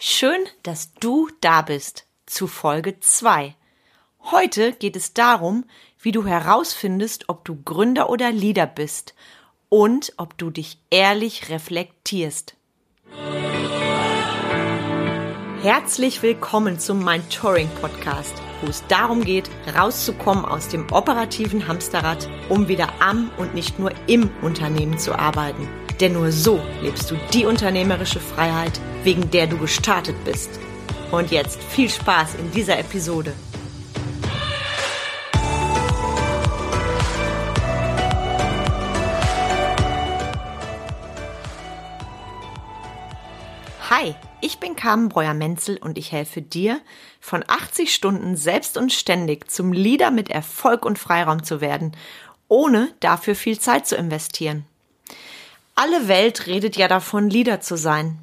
Schön, dass du da bist zu Folge 2. Heute geht es darum, wie du herausfindest, ob du Gründer oder Leader bist und ob du dich ehrlich reflektierst. Herzlich willkommen zum Mentoring Podcast, wo es darum geht, rauszukommen aus dem operativen Hamsterrad, um wieder am und nicht nur im Unternehmen zu arbeiten. Denn nur so lebst du die unternehmerische Freiheit, wegen der du gestartet bist. Und jetzt viel Spaß in dieser Episode. Hi, ich bin Carmen Breuer-Menzel und ich helfe dir, von 80 Stunden selbst und ständig zum Leader mit Erfolg und Freiraum zu werden, ohne dafür viel Zeit zu investieren. Alle Welt redet ja davon, Leader zu sein.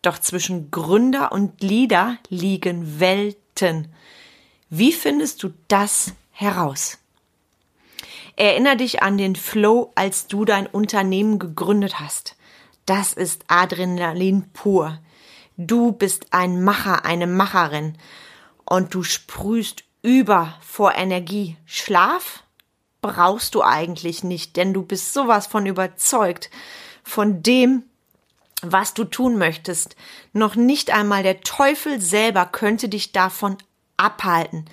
Doch zwischen Gründer und Leader liegen Welten. Wie findest du das heraus? Erinner dich an den Flow, als du dein Unternehmen gegründet hast. Das ist Adrenalin pur. Du bist ein Macher, eine Macherin und du sprühst über vor Energie. Schlaf brauchst du eigentlich nicht, denn du bist sowas von überzeugt, von dem, was du tun möchtest. Noch nicht einmal der Teufel selber könnte dich davon abhalten.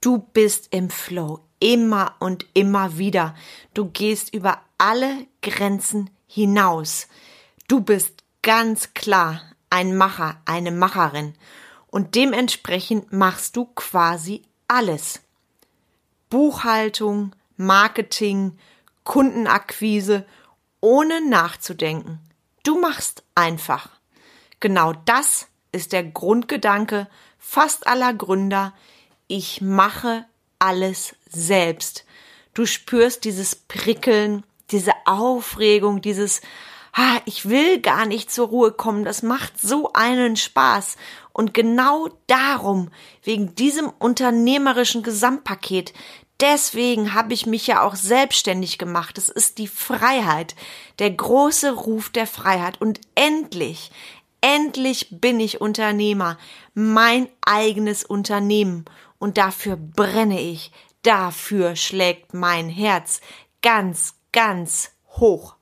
Du bist im Flow, immer und immer wieder. Du gehst über alle Grenzen hinaus. Du bist ganz klar ein Macher, eine Macherin. Und dementsprechend machst du quasi alles. Buchhaltung, Marketing, Kundenakquise ohne nachzudenken. Du machst einfach. Genau das ist der Grundgedanke fast aller Gründer. Ich mache alles selbst. Du spürst dieses Prickeln, diese Aufregung, dieses ah, ich will gar nicht zur Ruhe kommen, das macht so einen Spaß. Und genau darum, wegen diesem unternehmerischen Gesamtpaket, deswegen habe ich mich ja auch selbstständig gemacht. Es ist die Freiheit, der große Ruf der Freiheit. Und endlich, endlich bin ich Unternehmer, mein eigenes Unternehmen. Und dafür brenne ich, dafür schlägt mein Herz ganz, ganz hoch.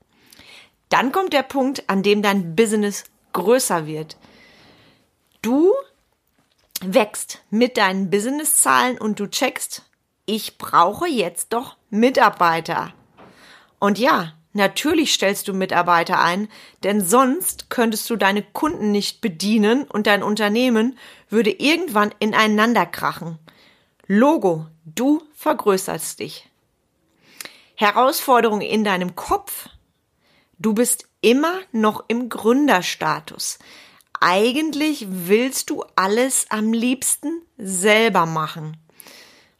Dann kommt der Punkt, an dem dein Business größer wird. Du wächst mit deinen Businesszahlen und du checkst, ich brauche jetzt doch Mitarbeiter. Und ja, natürlich stellst du Mitarbeiter ein, denn sonst könntest du deine Kunden nicht bedienen und dein Unternehmen würde irgendwann ineinander krachen. Logo, du vergrößerst dich. Herausforderung in deinem Kopf. Du bist immer noch im Gründerstatus. Eigentlich willst du alles am liebsten selber machen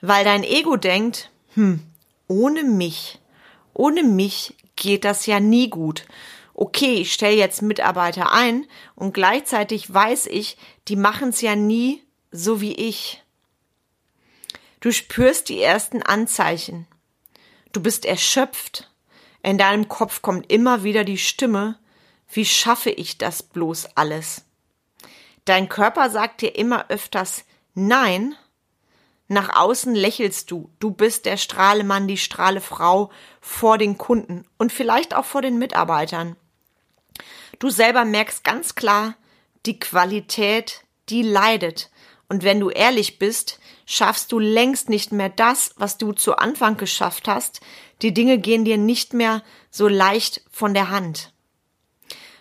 weil dein Ego denkt, hm, ohne mich, ohne mich geht das ja nie gut. Okay, ich stelle jetzt Mitarbeiter ein und gleichzeitig weiß ich, die machen es ja nie so wie ich. Du spürst die ersten Anzeichen. Du bist erschöpft. In deinem Kopf kommt immer wieder die Stimme, wie schaffe ich das bloß alles? Dein Körper sagt dir immer öfters Nein nach außen lächelst du. Du bist der Strahlemann, die Strahlefrau vor den Kunden und vielleicht auch vor den Mitarbeitern. Du selber merkst ganz klar, die Qualität, die leidet. Und wenn du ehrlich bist, schaffst du längst nicht mehr das, was du zu Anfang geschafft hast. Die Dinge gehen dir nicht mehr so leicht von der Hand.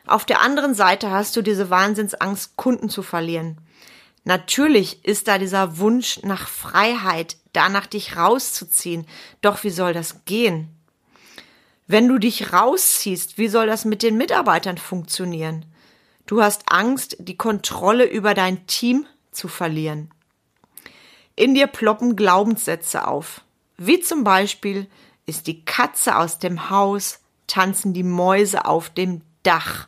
Auf der anderen Seite hast du diese Wahnsinnsangst, Kunden zu verlieren. Natürlich ist da dieser Wunsch nach Freiheit, danach dich rauszuziehen. Doch wie soll das gehen? Wenn du dich rausziehst, wie soll das mit den Mitarbeitern funktionieren? Du hast Angst, die Kontrolle über dein Team zu verlieren. In dir ploppen Glaubenssätze auf. Wie zum Beispiel, ist die Katze aus dem Haus, tanzen die Mäuse auf dem Dach.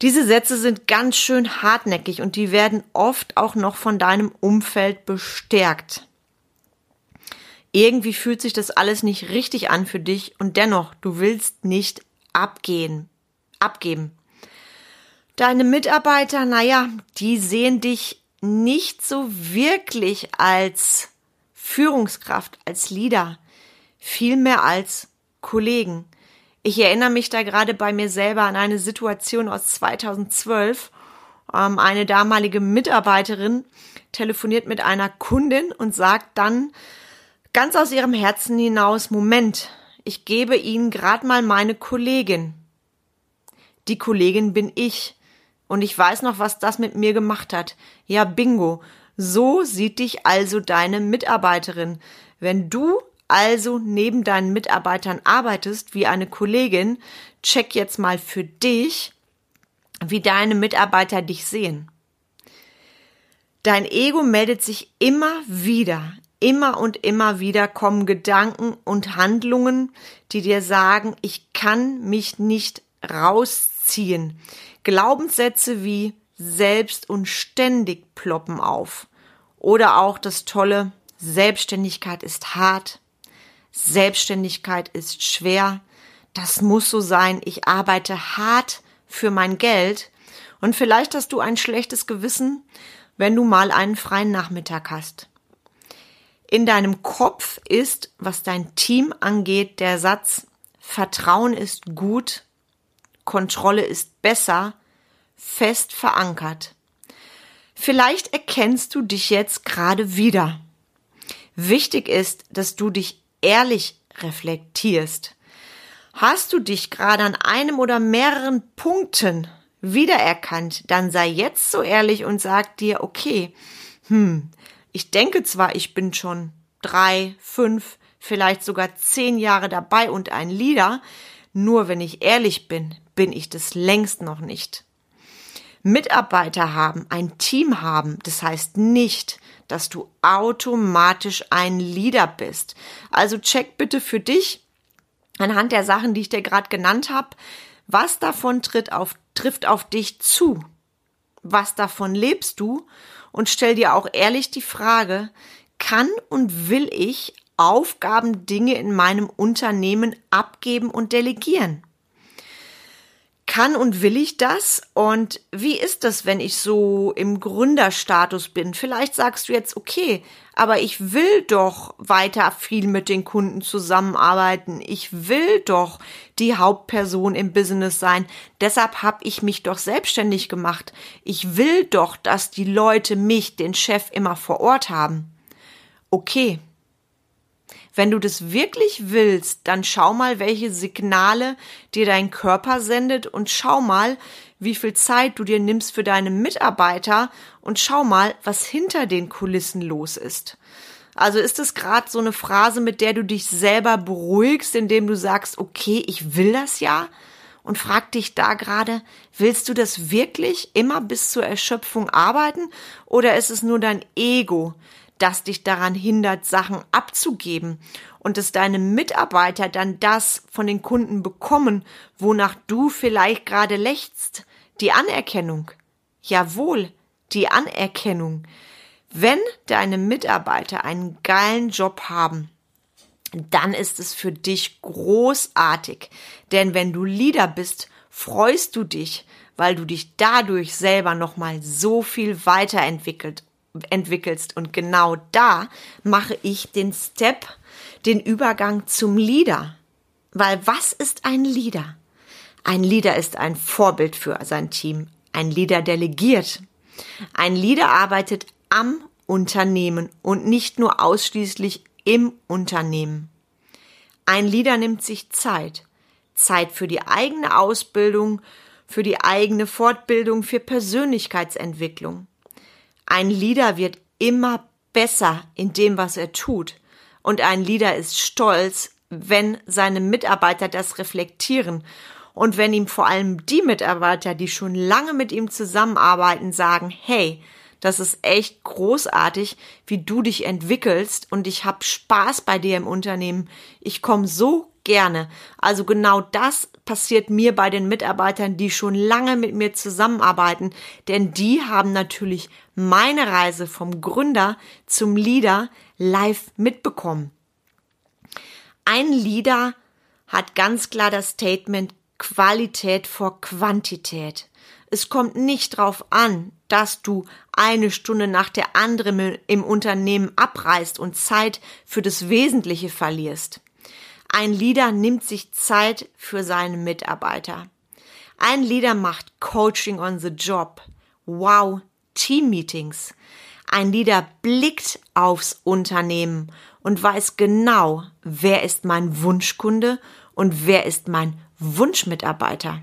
Diese Sätze sind ganz schön hartnäckig und die werden oft auch noch von deinem Umfeld bestärkt. Irgendwie fühlt sich das alles nicht richtig an für dich und dennoch, du willst nicht abgehen, abgeben. Deine Mitarbeiter, naja, die sehen dich nicht so wirklich als Führungskraft, als Leader, vielmehr als Kollegen. Ich erinnere mich da gerade bei mir selber an eine Situation aus 2012. Ähm, eine damalige Mitarbeiterin telefoniert mit einer Kundin und sagt dann ganz aus ihrem Herzen hinaus, Moment, ich gebe Ihnen gerade mal meine Kollegin. Die Kollegin bin ich. Und ich weiß noch, was das mit mir gemacht hat. Ja, bingo. So sieht dich also deine Mitarbeiterin. Wenn du also neben deinen Mitarbeitern arbeitest wie eine Kollegin, check jetzt mal für dich, wie deine Mitarbeiter dich sehen. Dein Ego meldet sich immer wieder, immer und immer wieder kommen Gedanken und Handlungen, die dir sagen, ich kann mich nicht rausziehen. Glaubenssätze wie selbst und ständig ploppen auf. Oder auch das tolle Selbstständigkeit ist hart, Selbstständigkeit ist schwer, das muss so sein, ich arbeite hart für mein Geld und vielleicht hast du ein schlechtes Gewissen, wenn du mal einen freien Nachmittag hast. In deinem Kopf ist, was dein Team angeht, der Satz Vertrauen ist gut, Kontrolle ist besser, fest verankert. Vielleicht erkennst du dich jetzt gerade wieder. Wichtig ist, dass du dich ehrlich reflektierst. Hast du dich gerade an einem oder mehreren Punkten wiedererkannt, dann sei jetzt so ehrlich und sag dir, okay, hm, ich denke zwar, ich bin schon drei, fünf, vielleicht sogar zehn Jahre dabei und ein Leader, nur wenn ich ehrlich bin, bin ich das längst noch nicht. Mitarbeiter haben, ein Team haben, das heißt nicht, dass du automatisch ein Leader bist. Also check bitte für dich anhand der Sachen, die ich dir gerade genannt habe, was davon tritt auf, trifft auf dich zu? Was davon lebst du? Und stell dir auch ehrlich die Frage, kann und will ich Aufgaben, Dinge in meinem Unternehmen abgeben und delegieren? Kann und will ich das? Und wie ist das, wenn ich so im Gründerstatus bin? Vielleicht sagst du jetzt, okay, aber ich will doch weiter viel mit den Kunden zusammenarbeiten. Ich will doch die Hauptperson im Business sein. Deshalb habe ich mich doch selbstständig gemacht. Ich will doch, dass die Leute mich, den Chef, immer vor Ort haben. Okay, wenn du das wirklich willst, dann schau mal, welche Signale dir dein Körper sendet und schau mal, wie viel Zeit du dir nimmst für deine Mitarbeiter und schau mal, was hinter den Kulissen los ist. Also ist es gerade so eine Phrase, mit der du dich selber beruhigst, indem du sagst, okay, ich will das ja? Und frag dich da gerade, willst du das wirklich immer bis zur Erschöpfung arbeiten oder ist es nur dein Ego, das dich daran hindert, Sachen abzugeben und dass deine Mitarbeiter dann das von den Kunden bekommen, wonach du vielleicht gerade lächst. Die Anerkennung. Jawohl, die Anerkennung. Wenn deine Mitarbeiter einen geilen Job haben, dann ist es für dich großartig. Denn wenn du Leader bist, freust du dich, weil du dich dadurch selber nochmal so viel weiterentwickelt entwickelst. Und genau da mache ich den Step, den Übergang zum Leader. Weil was ist ein Leader? Ein Leader ist ein Vorbild für sein Team. Ein Leader delegiert. Ein Leader arbeitet am Unternehmen und nicht nur ausschließlich im Unternehmen. Ein Leader nimmt sich Zeit. Zeit für die eigene Ausbildung, für die eigene Fortbildung, für Persönlichkeitsentwicklung. Ein Leader wird immer besser in dem, was er tut. Und ein Leader ist stolz, wenn seine Mitarbeiter das reflektieren und wenn ihm vor allem die Mitarbeiter, die schon lange mit ihm zusammenarbeiten, sagen, hey, das ist echt großartig, wie du dich entwickelst und ich habe Spaß bei dir im Unternehmen. Ich komme so gerne. Also genau das passiert mir bei den Mitarbeitern, die schon lange mit mir zusammenarbeiten, denn die haben natürlich meine Reise vom Gründer zum Leader live mitbekommen. Ein Leader hat ganz klar das Statement Qualität vor Quantität. Es kommt nicht darauf an, dass du eine Stunde nach der anderen im Unternehmen abreißt und Zeit für das Wesentliche verlierst. Ein Leader nimmt sich Zeit für seine Mitarbeiter. Ein Leader macht Coaching on the Job. Wow, Teammeetings. Ein Leader blickt aufs Unternehmen und weiß genau, wer ist mein Wunschkunde und wer ist mein Wunschmitarbeiter.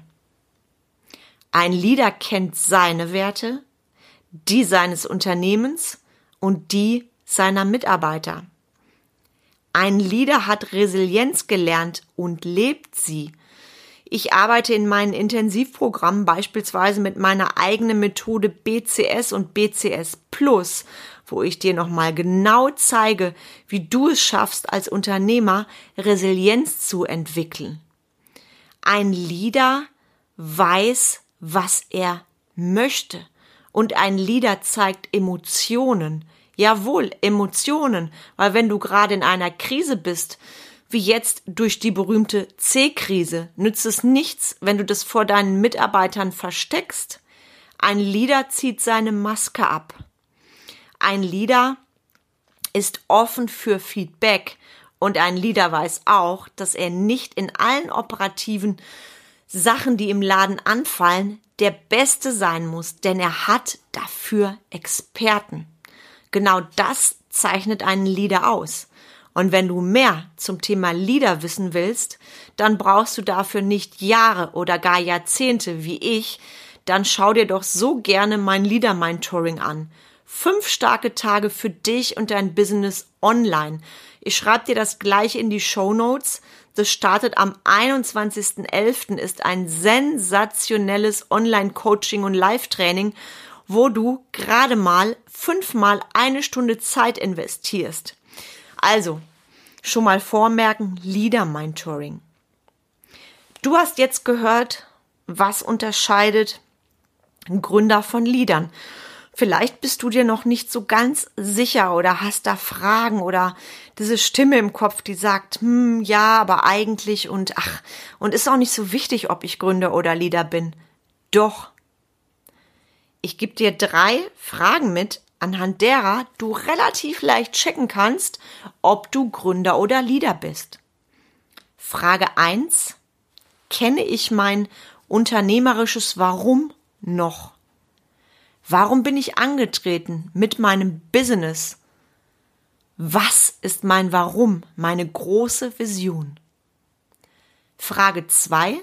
Ein Leader kennt seine Werte, die seines Unternehmens und die seiner Mitarbeiter. Ein Leader hat Resilienz gelernt und lebt sie. Ich arbeite in meinen Intensivprogrammen beispielsweise mit meiner eigenen Methode BCS und BCS Plus, wo ich dir nochmal genau zeige, wie du es schaffst, als Unternehmer Resilienz zu entwickeln. Ein Leader weiß, was er möchte. Und ein Leader zeigt Emotionen. Jawohl, Emotionen, weil wenn du gerade in einer Krise bist, wie jetzt durch die berühmte C-Krise, nützt es nichts, wenn du das vor deinen Mitarbeitern versteckst. Ein Leader zieht seine Maske ab. Ein Leader ist offen für Feedback und ein Leader weiß auch, dass er nicht in allen operativen Sachen, die im Laden anfallen, der Beste sein muss, denn er hat dafür Experten. Genau das zeichnet einen Leader aus. Und wenn du mehr zum Thema Leader wissen willst, dann brauchst du dafür nicht Jahre oder gar Jahrzehnte wie ich, dann schau dir doch so gerne mein Leader Mentoring an. Fünf starke Tage für dich und dein Business online. Ich schreibe dir das gleich in die Show Notes. Das startet am 21.11. ist ein sensationelles Online-Coaching und Live-Training, wo du gerade mal fünfmal eine Stunde Zeit investierst. Also, schon mal vormerken, Leader Mentoring. Du hast jetzt gehört, was unterscheidet Gründer von Leadern. Vielleicht bist du dir noch nicht so ganz sicher oder hast da Fragen oder diese Stimme im Kopf, die sagt, hm, ja, aber eigentlich und ach, und ist auch nicht so wichtig, ob ich Gründer oder Leader bin. Doch. Ich gebe dir drei Fragen mit, anhand derer du relativ leicht checken kannst, ob du Gründer oder Leader bist. Frage eins: Kenne ich mein unternehmerisches Warum noch? Warum bin ich angetreten mit meinem Business? Was ist mein Warum, meine große Vision? Frage zwei: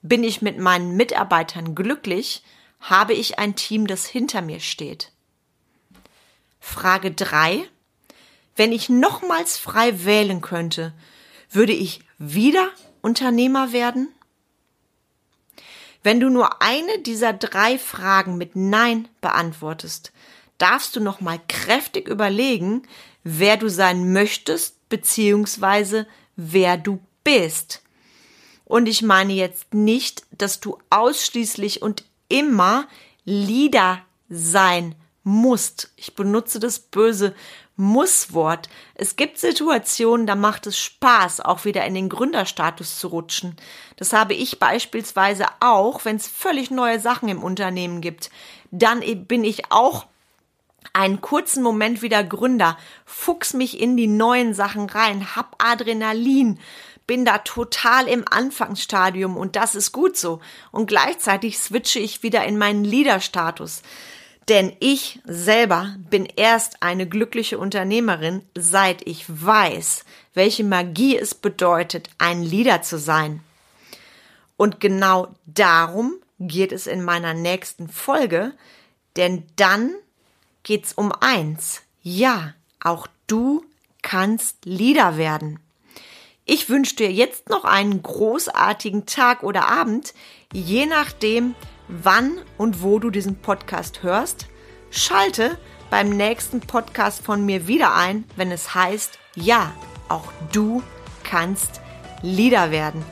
Bin ich mit meinen Mitarbeitern glücklich? Habe ich ein Team, das hinter mir steht? Frage drei: Wenn ich nochmals frei wählen könnte, würde ich wieder Unternehmer werden? Wenn du nur eine dieser drei Fragen mit Nein beantwortest, darfst du noch mal kräftig überlegen, wer du sein möchtest, beziehungsweise wer du bist. Und ich meine jetzt nicht, dass du ausschließlich und immer Leader sein musst. Ich benutze das böse Musswort. Es gibt Situationen, da macht es Spaß, auch wieder in den Gründerstatus zu rutschen. Das habe ich beispielsweise auch, wenn es völlig neue Sachen im Unternehmen gibt. Dann bin ich auch einen kurzen Moment wieder Gründer, fuchs mich in die neuen Sachen rein, hab Adrenalin, bin da total im Anfangsstadium und das ist gut so. Und gleichzeitig switche ich wieder in meinen Leader-Status. Denn ich selber bin erst eine glückliche Unternehmerin, seit ich weiß, welche Magie es bedeutet, ein Leader zu sein. Und genau darum geht es in meiner nächsten Folge, denn dann geht's um eins. Ja, auch du kannst Leader werden. Ich wünsche dir jetzt noch einen großartigen Tag oder Abend, je nachdem, wann und wo du diesen Podcast hörst. Schalte beim nächsten Podcast von mir wieder ein, wenn es heißt, ja, auch du kannst Leader werden.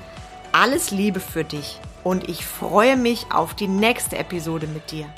Alles Liebe für dich und ich freue mich auf die nächste Episode mit dir.